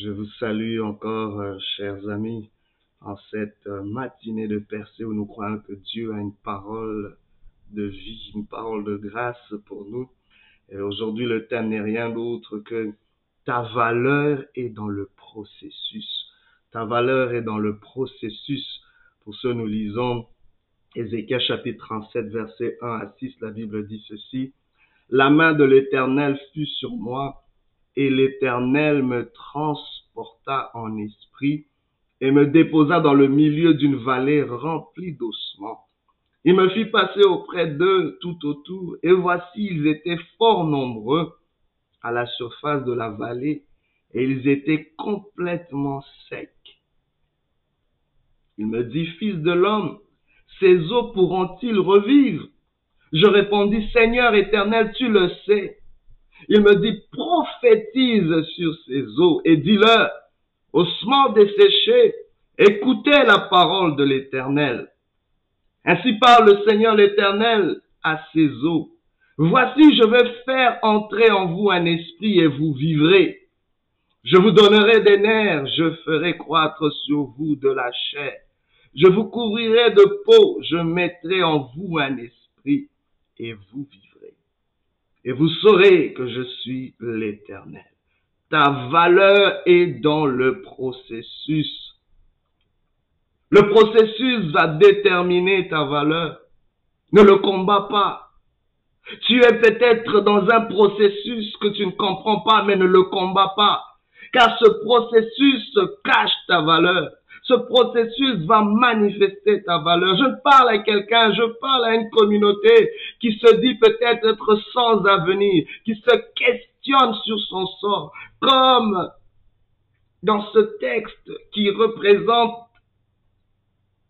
Je vous salue encore, euh, chers amis, en cette euh, matinée de percée où nous croyons que Dieu a une parole de vie, une parole de grâce pour nous. Et aujourd'hui, le thème n'est rien d'autre que ta valeur est dans le processus. Ta valeur est dans le processus. Pour ce, nous lisons Ézéchiel chapitre 37, verset 1 à 6. La Bible dit ceci. La main de l'Éternel fut sur moi et l'Éternel me transporta en esprit et me déposa dans le milieu d'une vallée remplie d'ossements. Il me fit passer auprès d'eux tout autour, et voici ils étaient fort nombreux à la surface de la vallée, et ils étaient complètement secs. Il me dit, Fils de l'homme, ces eaux pourront-ils revivre? Je répondis, Seigneur éternel, tu le sais. Il me dit, prophétise sur ces eaux et dis-leur, ossements desséchés, écoutez la parole de l'Éternel. Ainsi parle le Seigneur l'Éternel à ces eaux. Voici, je vais faire entrer en vous un esprit et vous vivrez. Je vous donnerai des nerfs, je ferai croître sur vous de la chair. Je vous couvrirai de peau, je mettrai en vous un esprit et vous vivrez et vous saurez que je suis l'Éternel. Ta valeur est dans le processus. Le processus va déterminer ta valeur. Ne le combat pas. Tu es peut-être dans un processus que tu ne comprends pas, mais ne le combats pas. Car ce processus cache ta valeur ce processus va manifester ta valeur. Je parle à quelqu'un, je parle à une communauté qui se dit peut-être être sans avenir, qui se questionne sur son sort, comme dans ce texte qui représente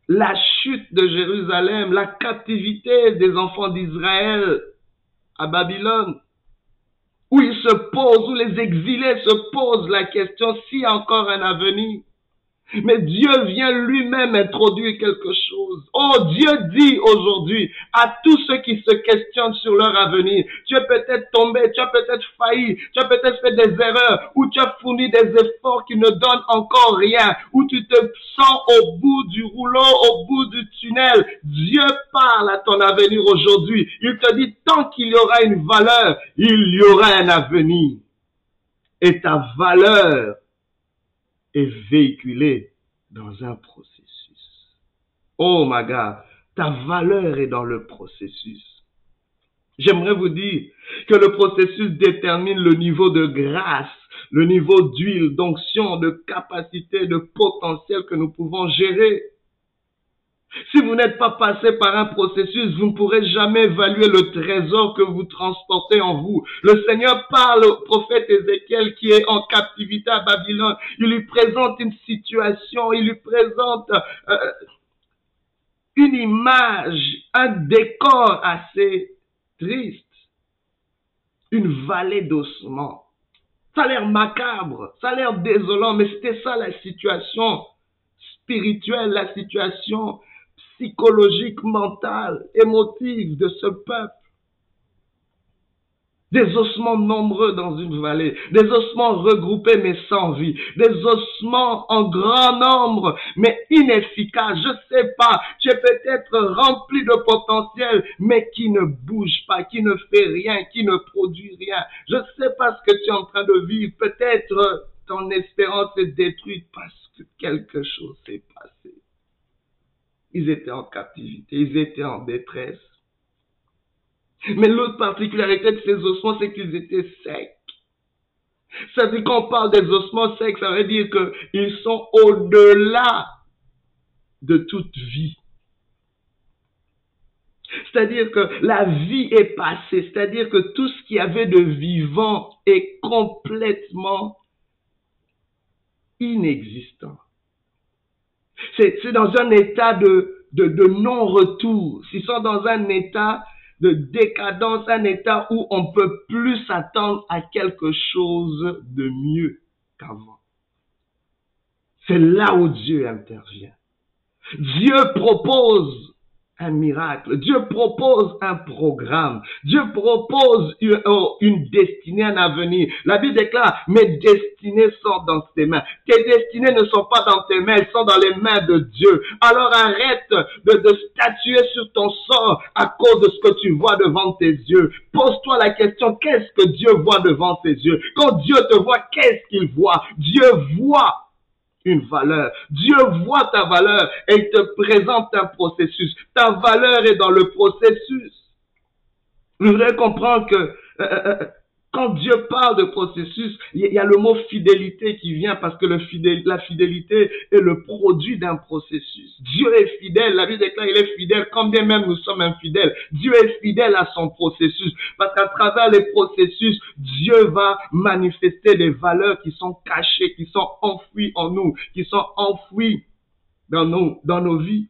la chute de Jérusalem, la captivité des enfants d'Israël à Babylone, où ils se posent, où les exilés se posent la question s'il y a encore un avenir. Mais Dieu vient lui-même introduire quelque chose. Oh, Dieu dit aujourd'hui à tous ceux qui se questionnent sur leur avenir, tu es peut-être tombé, tu as peut-être failli, tu as peut-être fait des erreurs, ou tu as fourni des efforts qui ne donnent encore rien, ou tu te sens au bout du rouleau, au bout du tunnel. Dieu parle à ton avenir aujourd'hui. Il te dit, tant qu'il y aura une valeur, il y aura un avenir. Et ta valeur est véhiculé dans un processus. Oh my ta valeur est dans le processus. J'aimerais vous dire que le processus détermine le niveau de grâce, le niveau d'huile, d'onction, de capacité, de potentiel que nous pouvons gérer. Si vous n'êtes pas passé par un processus, vous ne pourrez jamais évaluer le trésor que vous transportez en vous. Le Seigneur parle au prophète Ézéchiel qui est en captivité à Babylone. Il lui présente une situation, il lui présente euh, une image, un décor assez triste. Une vallée d'ossements. Ça a l'air macabre, ça a l'air désolant, mais c'était ça la situation spirituelle, la situation psychologique, mentale, émotive de ce peuple. Des ossements nombreux dans une vallée, des ossements regroupés mais sans vie, des ossements en grand nombre mais inefficaces. Je sais pas, tu es peut-être rempli de potentiel mais qui ne bouge pas, qui ne fait rien, qui ne produit rien. Je sais pas ce que tu es en train de vivre. Peut-être ton espérance est détruite parce que quelque chose s'est passé. Ils étaient en captivité, ils étaient en détresse. Mais l'autre particularité de ces ossements, c'est qu'ils étaient secs. Ça veut dire qu'on parle des ossements secs, ça veut dire qu'ils sont au-delà de toute vie. C'est-à-dire que la vie est passée, c'est-à-dire que tout ce qui y avait de vivant est complètement inexistant. C'est dans un état de, de, non-retour. Ils sont dans un état de décadence, un état où on peut plus s'attendre à quelque chose de mieux qu'avant. C'est là où Dieu intervient. Dieu propose un miracle. Dieu propose un programme. Dieu propose une, une, destinée, un avenir. La Bible déclare, mes destinées sont dans tes mains. Tes destinées ne sont pas dans tes mains, elles sont dans les mains de Dieu. Alors arrête de, de statuer sur ton sort à cause de ce que tu vois devant tes yeux. Pose-toi la question, qu'est-ce que Dieu voit devant tes yeux? Quand Dieu te voit, qu'est-ce qu'il voit? Dieu voit une valeur. Dieu voit ta valeur et il te présente un processus. Ta valeur est dans le processus. Vous devez comprendre que euh, euh, euh, quand Dieu parle de processus, il y a le mot fidélité qui vient parce que la fidélité est le produit d'un processus. Dieu est fidèle, la Bible déclare il est fidèle, quand bien même nous sommes infidèles. Dieu est fidèle à son processus parce qu'à travers les processus, Dieu va manifester des valeurs qui sont cachées, qui sont enfouies en nous, qui sont enfouies dans nos, dans nos vies.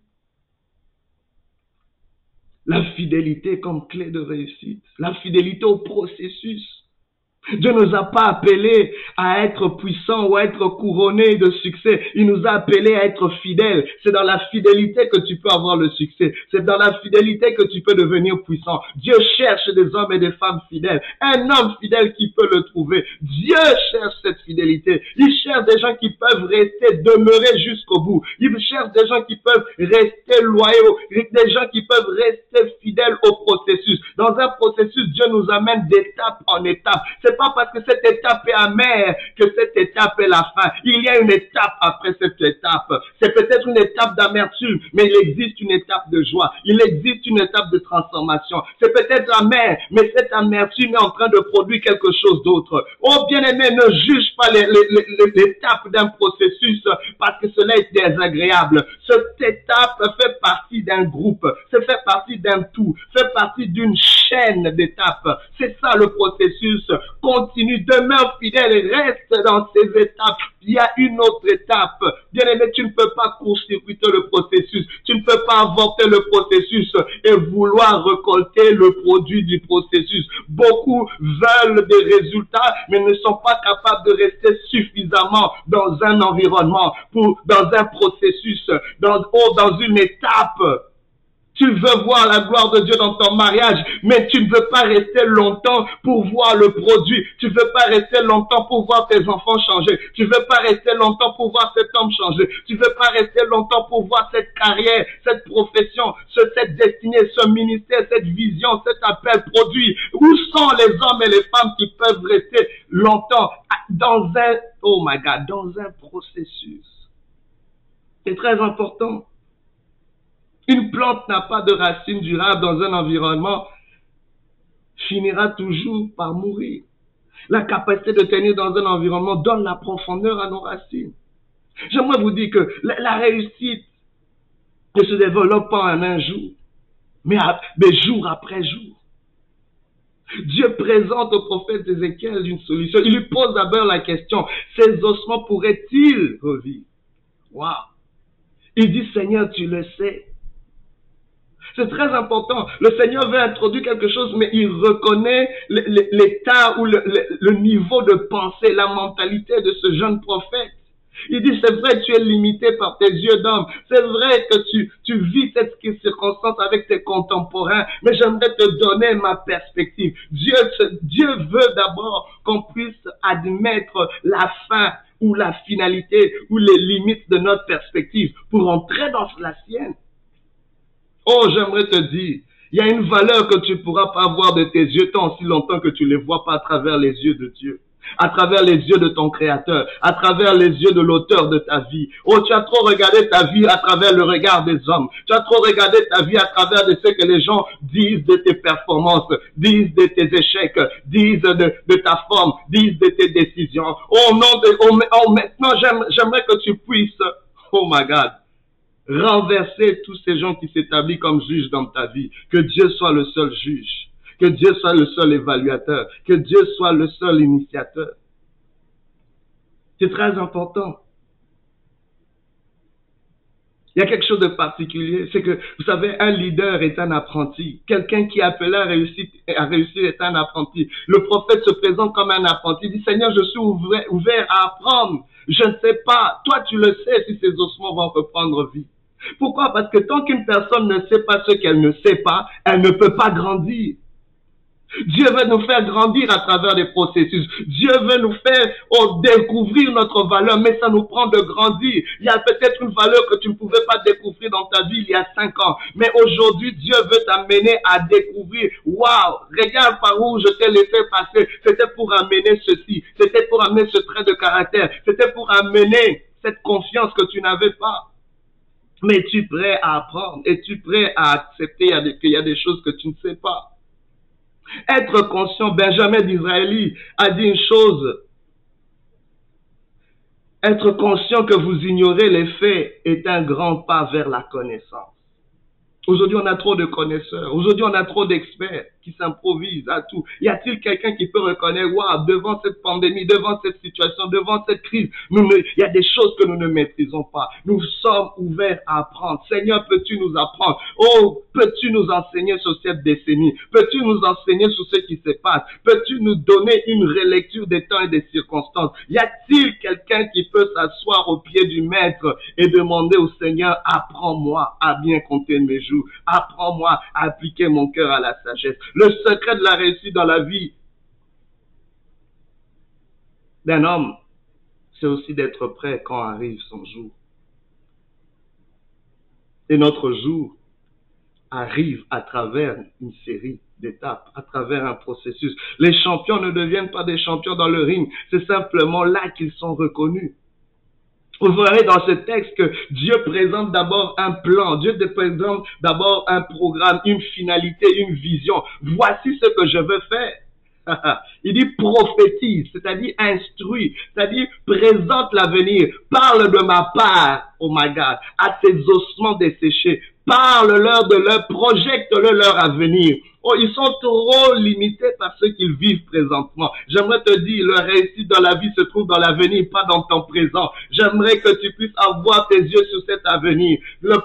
La fidélité comme clé de réussite, la fidélité au processus. Dieu nous a pas appelés à être puissants ou à être couronnés de succès. Il nous a appelés à être fidèles. C'est dans la fidélité que tu peux avoir le succès. C'est dans la fidélité que tu peux devenir puissant. Dieu cherche des hommes et des femmes fidèles. Un homme fidèle qui peut le trouver. Dieu cherche cette fidélité. Il cherche des gens qui peuvent rester, demeurer jusqu'au bout. Il cherche des gens qui peuvent rester loyaux. Des gens qui peuvent rester fidèles au processus. Dans un processus, Dieu nous amène d'étape en étape pas parce que cette étape est amère que cette étape est la fin. Il y a une étape après cette étape. C'est peut-être une étape d'amertume, mais il existe une étape de joie. Il existe une étape de transformation. C'est peut-être amer, mais cette amertume est en train de produire quelque chose d'autre. Oh bien-aimé, ne juge pas l'étape d'un processus parce que cela est désagréable. Cette étape fait partie d'un groupe, ça fait partie d'un tout, fait partie d'une chaîne d'étapes. C'est ça le processus continue, demeure fidèle, reste dans ces étapes. Il y a une autre étape. Bien aimé, tu ne peux pas court-circuiter le processus. Tu ne peux pas avorter le processus et vouloir récolter le produit du processus. Beaucoup veulent des résultats, mais ne sont pas capables de rester suffisamment dans un environnement, pour, dans un processus, dans, oh, dans une étape tu veux voir la gloire de Dieu dans ton mariage, mais tu ne veux pas rester longtemps pour voir le produit. Tu ne veux pas rester longtemps pour voir tes enfants changer. Tu ne veux pas rester longtemps pour voir cet homme changer. Tu ne veux pas rester longtemps pour voir cette carrière, cette profession, cette destinée, ce ministère, cette vision, cet appel produit. Où sont les hommes et les femmes qui peuvent rester longtemps dans un, oh my God, dans un processus? C'est très important. Une plante n'a pas de racines durables dans un environnement, finira toujours par mourir. La capacité de tenir dans un environnement donne la profondeur à nos racines. J'aimerais vous dire que la, réussite ne se développe pas en un jour, mais, mais jour après jour. Dieu présente au prophète Ézéchiel une solution. Il lui pose d'abord la question, ces ossements pourraient-ils revivre? Waouh! Il dit, Seigneur, tu le sais. C'est très important. Le Seigneur veut introduire quelque chose, mais il reconnaît l'état ou le, niveau de pensée, la mentalité de ce jeune prophète. Il dit, c'est vrai, tu es limité par tes yeux d'homme. C'est vrai que tu, tu vis cette circonstance avec tes contemporains, mais j'aimerais te donner ma perspective. Dieu, Dieu veut d'abord qu'on puisse admettre la fin ou la finalité ou les limites de notre perspective pour entrer dans la sienne. Oh, j'aimerais te dire, il y a une valeur que tu pourras pas avoir de tes yeux tant si longtemps que tu ne les vois pas à travers les yeux de Dieu à travers les yeux de ton créateur, à travers les yeux de l'auteur de ta vie. Oh, tu as trop regardé ta vie à travers le regard des hommes. Tu as trop regardé ta vie à travers de ce que les gens disent de tes performances, disent de tes échecs, disent de, ta forme, disent de tes décisions. Oh non, oh, oh maintenant j'aimerais que tu puisses, oh my God, renverser tous ces gens qui s'établissent comme juges dans ta vie. Que Dieu soit le seul juge. Que Dieu soit le seul évaluateur. Que Dieu soit le seul initiateur. C'est très important. Il y a quelque chose de particulier, c'est que, vous savez, un leader est un apprenti. Quelqu'un qui appelé à réussir, à réussir est un apprenti. Le prophète se présente comme un apprenti. Il dit, Seigneur, je suis ouvert à apprendre. Je ne sais pas. Toi, tu le sais si ces ossements vont reprendre vie. Pourquoi? Parce que tant qu'une personne ne sait pas ce qu'elle ne sait pas, elle ne peut pas grandir. Dieu veut nous faire grandir à travers des processus. Dieu veut nous faire oh, découvrir notre valeur, mais ça nous prend de grandir. Il y a peut-être une valeur que tu ne pouvais pas découvrir dans ta vie il y a cinq ans, mais aujourd'hui Dieu veut t'amener à découvrir. Waouh, regarde par où je t'ai laissé passer. C'était pour amener ceci, c'était pour amener ce trait de caractère, c'était pour amener cette confiance que tu n'avais pas. Mais es-tu prêt à apprendre? Es-tu prêt à accepter qu'il y a des choses que tu ne sais pas? Être conscient, Benjamin d'Israël a dit une chose. Être conscient que vous ignorez les faits est un grand pas vers la connaissance. Aujourd'hui, on a trop de connaisseurs. Aujourd'hui, on a trop d'experts qui s'improvisent à tout. Y a-t-il quelqu'un qui peut reconnaître, waouh, devant cette pandémie, devant cette situation, devant cette crise, il y a des choses que nous ne maîtrisons pas. Nous sommes ouverts à apprendre. Seigneur, peux-tu nous apprendre? Oh, peux-tu nous enseigner sur cette décennie? Peux-tu nous enseigner sur ce qui se passe? Peux-tu nous donner une relecture des temps et des circonstances? Y a-t-il quelqu'un qui peut s'asseoir au pied du maître et demander au Seigneur, apprends-moi à bien compter mes jours? Apprends-moi à appliquer mon cœur à la sagesse. Le secret de la réussite dans la vie d'un homme, c'est aussi d'être prêt quand arrive son jour. Et notre jour arrive à travers une série d'étapes, à travers un processus. Les champions ne deviennent pas des champions dans le ring, c'est simplement là qu'ils sont reconnus. Vous verrez dans ce texte que Dieu présente d'abord un plan, Dieu te présente d'abord un programme, une finalité, une vision. Voici ce que je veux faire. Il dit prophétise, c'est-à-dire instruit, c'est-à-dire présente l'avenir, parle de ma part, oh my God, à tes ossements desséchés, parle-leur de leur, projecte-leur leur avenir. Oh, ils sont trop limités par ce qu'ils vivent présentement. J'aimerais te dire, leur réussite dans la vie se trouve dans l'avenir, pas dans ton présent. J'aimerais que tu puisses avoir tes yeux sur cet avenir. Le,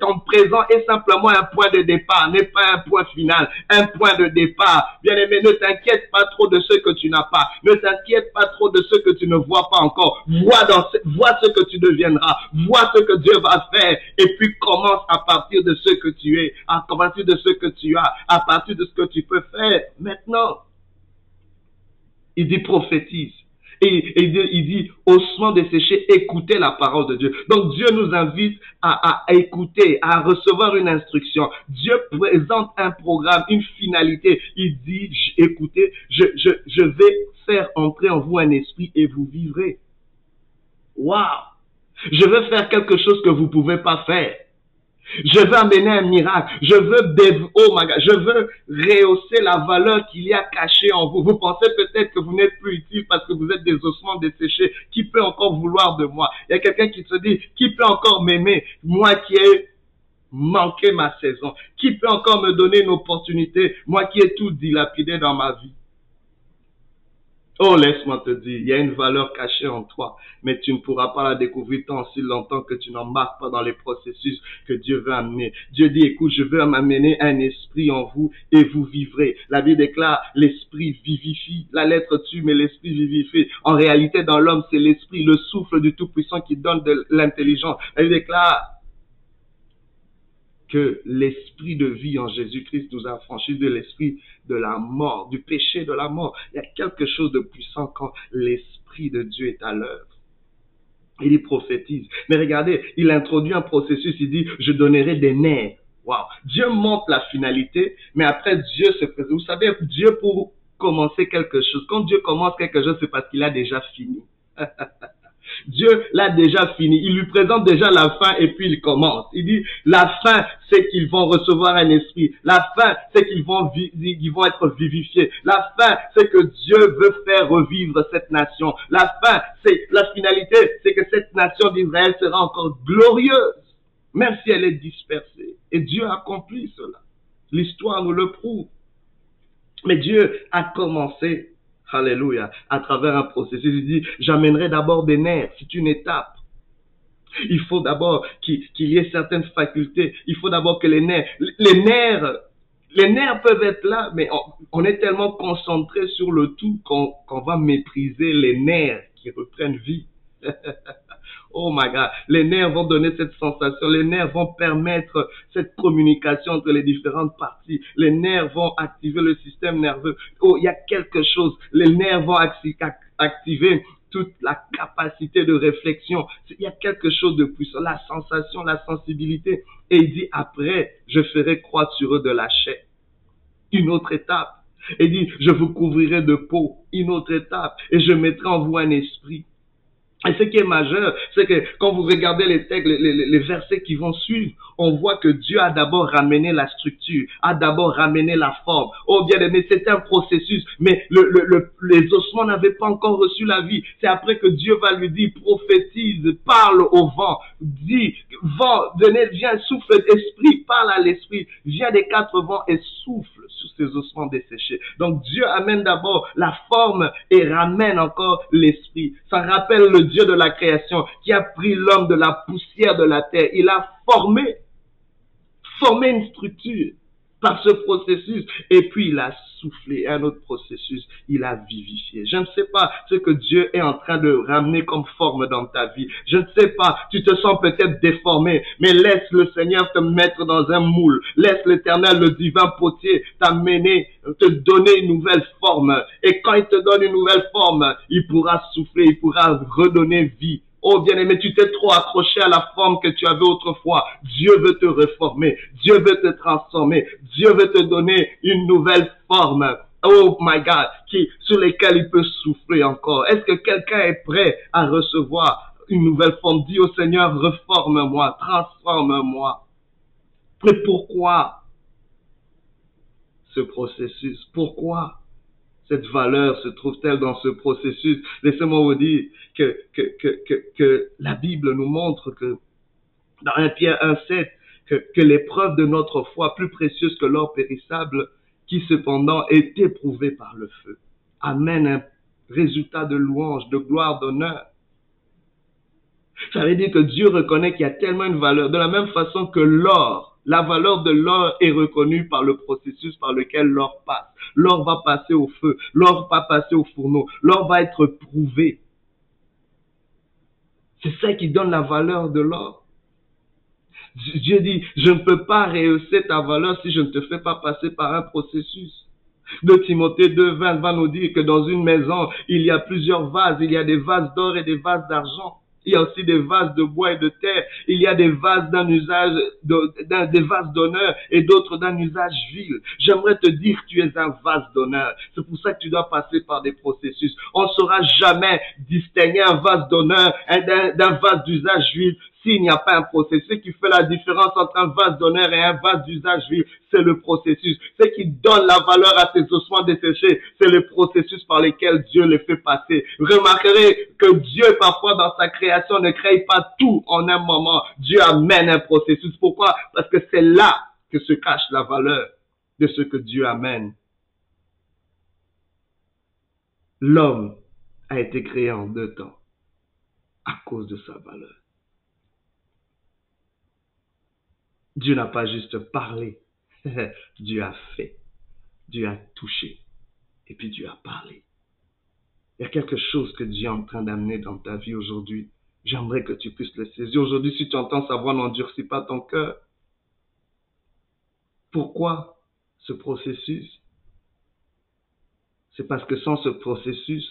ton présent est simplement un point de départ, n'est pas un point final, un point de départ. Bien aimé, ne t'inquiète pas trop de ce que tu n'as pas. Ne t'inquiète pas trop de ce que tu ne vois pas encore. Vois, dans ce, vois ce que tu deviendras. Vois ce que Dieu va faire. Et puis commence à partir de ce que tu es, à partir de ce que tu as, à de ce que tu peux faire maintenant. Il dit prophétise. Et, il dit, osement dessécher, écouter la parole de Dieu. Donc Dieu nous invite à, écouter, à recevoir une instruction. Dieu présente un programme, une finalité. Il dit, écoutez, je, je, vais faire entrer en vous un esprit et vous vivrez. Waouh! Je veux faire quelque chose que vous pouvez pas faire. Je veux amener un miracle. Je veux, oh my God, je veux rehausser la valeur qu'il y a cachée en vous. Vous pensez peut-être que vous n'êtes plus utile parce que vous êtes des ossements desséchés. Qui peut encore vouloir de moi? Il y a quelqu'un qui se dit, qui peut encore m'aimer? Moi qui ai manqué ma saison. Qui peut encore me donner une opportunité? Moi qui ai tout dilapidé dans ma vie. Oh, laisse-moi te dire, il y a une valeur cachée en toi, mais tu ne pourras pas la découvrir tant si longtemps que tu n'embarques pas dans les processus que Dieu veut amener. Dieu dit, écoute, je veux m'amener un esprit en vous et vous vivrez. La Bible déclare, l'esprit vivifie. La lettre tue, mais l'esprit vivifie. En réalité, dans l'homme, c'est l'esprit, le souffle du Tout-Puissant qui donne de l'intelligence. La Bible déclare, que l'esprit de vie en Jésus-Christ nous a franchi de l'esprit de la mort, du péché de la mort. Il y a quelque chose de puissant quand l'esprit de Dieu est à l'œuvre. Il y prophétise. Mais regardez, il introduit un processus, il dit, je donnerai des nerfs. Wow. Dieu montre la finalité, mais après Dieu se présente. Vous savez, Dieu pour commencer quelque chose, quand Dieu commence quelque chose, c'est parce qu'il a déjà fini. Dieu l'a déjà fini. Il lui présente déjà la fin et puis il commence. Il dit, la fin, c'est qu'ils vont recevoir un esprit. La fin, c'est qu'ils vont, ils vont être vivifiés. La fin, c'est que Dieu veut faire revivre cette nation. La fin, c'est, la finalité, c'est que cette nation d'Israël sera encore glorieuse, même si elle est dispersée. Et Dieu accomplit cela. L'histoire nous le prouve. Mais Dieu a commencé Alléluia. À travers un processus, il dit, j'amènerai d'abord des nerfs. C'est une étape. Il faut d'abord qu'il y ait certaines facultés. Il faut d'abord que les nerfs, les nerfs, les nerfs peuvent être là, mais on, est tellement concentré sur le tout qu'on va mépriser les nerfs qui reprennent vie. Oh my God, les nerfs vont donner cette sensation, les nerfs vont permettre cette communication entre les différentes parties, les nerfs vont activer le système nerveux. Oh, il y a quelque chose, les nerfs vont activer toute la capacité de réflexion. Il y a quelque chose de puissant, la sensation, la sensibilité. Et il dit, après, je ferai croître sur eux de la chair. Une autre étape. Il dit, je vous couvrirai de peau. Une autre étape. Et je mettrai en vous un esprit. Et ce qui est majeur, c'est que quand vous regardez les textes, les, versets qui vont suivre, on voit que Dieu a d'abord ramené la structure, a d'abord ramené la forme. Oh bien aimé, c'était un processus, mais le, le, les ossements n'avaient pas encore reçu la vie. C'est après que Dieu va lui dire, prophétise, parle au vent, dis, vent, venez, viens, souffle, esprit, parle à l'esprit, viens des quatre vents et souffle sur ces ossements desséchés. Donc Dieu amène d'abord la forme et ramène encore l'esprit. Ça rappelle le Dieu de la création qui a pris l'homme de la poussière de la terre. Il a formé, formé une structure par ce processus et puis il a un autre processus, il a vivifié. Je ne sais pas ce que Dieu est en train de ramener comme forme dans ta vie. Je ne sais pas, tu te sens peut-être déformé, mais laisse le Seigneur te mettre dans un moule. Laisse l'éternel, le divin potier, t'amener, te donner une nouvelle forme. Et quand il te donne une nouvelle forme, il pourra souffler, il pourra redonner vie Oh bien-aimé, tu t'es trop accroché à la forme que tu avais autrefois. Dieu veut te réformer. Dieu veut te transformer. Dieu veut te donner une nouvelle forme. Oh my God, qui, sur lesquelles il peut souffler encore. Est-ce que quelqu'un est prêt à recevoir une nouvelle forme? Dis au Seigneur, reforme-moi, transforme-moi. Mais pourquoi ce processus? Pourquoi? Cette valeur se trouve-t-elle dans ce processus? Laissez-moi vous dire que, la Bible nous montre que dans 1 Pierre 1,7, que, que l'épreuve de notre foi, plus précieuse que l'or périssable, qui cependant est éprouvée par le feu, amène un résultat de louange, de gloire, d'honneur. Ça veut dire que Dieu reconnaît qu'il y a tellement une valeur, de la même façon que l'or la valeur de l'or est reconnue par le processus par lequel l'or passe. L'or va passer au feu, l'or va passer au fourneau, l'or va être prouvé. C'est ça qui donne la valeur de l'or. Dieu dit, je ne peux pas rehausser ta valeur si je ne te fais pas passer par un processus. De Timothée 2.20 va nous dire que dans une maison, il y a plusieurs vases. Il y a des vases d'or et des vases d'argent. Il y a aussi des vases de bois et de terre. Il y a des vases d'un usage, des vases d'honneur et d'autres d'un usage vil. J'aimerais te dire que tu es un vase d'honneur. C'est pour ça que tu dois passer par des processus. On ne saura jamais distinguer un vase d'honneur d'un, d'un vase d'usage vil s'il n'y a pas un processus. Ce qui fait la différence entre un vase d'honneur et un vase d'usage vif, c'est le processus. Ce qui donne la valeur à tes ossements desséchés, c'est le processus par lequel Dieu les fait passer. Remarquerez que Dieu, parfois, dans sa création, ne crée pas tout en un moment. Dieu amène un processus. Pourquoi? Parce que c'est là que se cache la valeur de ce que Dieu amène. L'homme a été créé en deux temps à cause de sa valeur. Dieu n'a pas juste parlé, Dieu a fait, Dieu a touché, et puis Dieu a parlé. Il y a quelque chose que Dieu est en train d'amener dans ta vie aujourd'hui. J'aimerais que tu puisses le saisir. Aujourd'hui, si tu entends sa voix, n'endurcis pas ton cœur. Pourquoi ce processus? C'est parce que sans ce processus,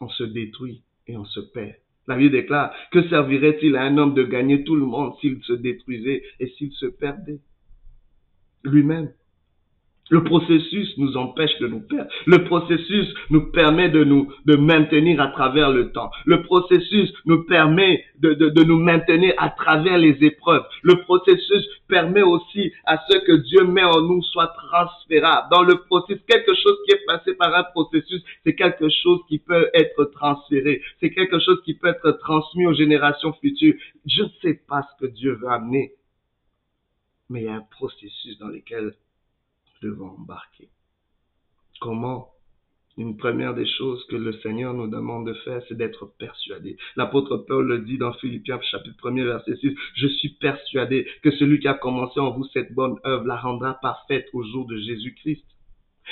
on se détruit et on se perd. La Bible déclare, que servirait-il à un homme de gagner tout le monde s'il se détruisait et s'il se perdait? Lui-même le processus nous empêche de nous perdre. Le processus nous permet de nous de maintenir à travers le temps. Le processus nous permet de, de, de, nous maintenir à travers les épreuves. Le processus permet aussi à ce que Dieu met en nous soit transférable. Dans le processus, quelque chose qui est passé par un processus, c'est quelque chose qui peut être transféré. C'est quelque chose qui peut être transmis aux générations futures. Je ne sais pas ce que Dieu veut amener, mais il y a un processus dans lequel devons embarquer. Comment Une première des choses que le Seigneur nous demande de faire, c'est d'être persuadé. L'apôtre Paul le dit dans Philippiens chapitre 1 verset 6, Je suis persuadé que celui qui a commencé en vous cette bonne œuvre la rendra parfaite au jour de Jésus-Christ.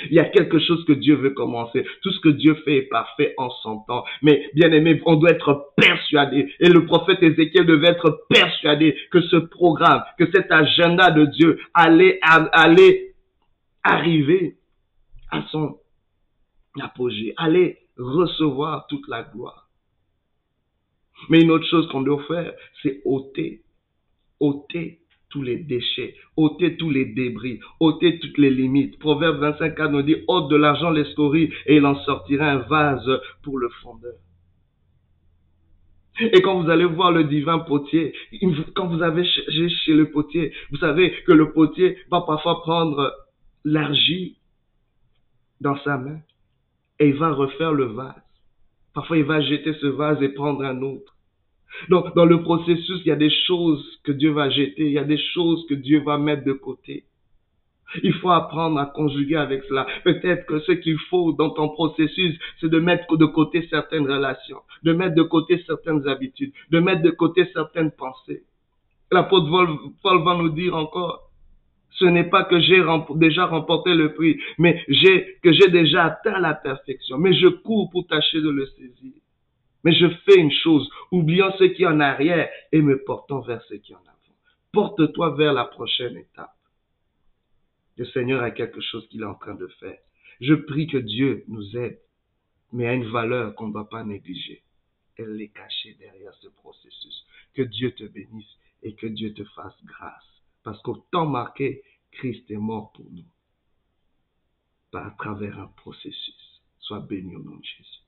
Il y a quelque chose que Dieu veut commencer. Tout ce que Dieu fait est parfait en son temps. Mais bien aimé, on doit être persuadé et le prophète Ézéchiel devait être persuadé que ce programme, que cet agenda de Dieu allait, allait arriver à son apogée, allait recevoir toute la gloire. Mais une autre chose qu'on doit faire, c'est ôter, ôter tous les déchets, ôter tous les débris, ôter toutes les limites. Proverbe 25 nous dit, ôte de l'argent les scories et il en sortira un vase pour le fondeur. Et quand vous allez voir le divin potier, quand vous avez chez le potier, vous savez que le potier va parfois prendre l'argile dans sa main et il va refaire le vase. Parfois, il va jeter ce vase et prendre un autre. Donc, dans le processus, il y a des choses que Dieu va jeter, il y a des choses que Dieu va mettre de côté. Il faut apprendre à conjuguer avec cela. Peut-être que ce qu'il faut dans ton processus, c'est de mettre de côté certaines relations, de mettre de côté certaines habitudes, de mettre de côté certaines pensées. L'apôtre Paul va nous dire encore, ce n'est pas que j'ai déjà remporté le prix, mais que j'ai déjà atteint la perfection. Mais je cours pour tâcher de le saisir. Mais je fais une chose, oubliant ce qui est en arrière et me portant vers ce qui est en avant. Porte-toi vers la prochaine étape. Le Seigneur a quelque chose qu'il est en train de faire. Je prie que Dieu nous aide, mais à une valeur qu'on ne doit pas négliger. Elle est cachée derrière ce processus. Que Dieu te bénisse et que Dieu te fasse grâce. Parce qu'au temps marqué, Christ est mort pour nous. Par travers un processus. Sois béni au nom de Jésus.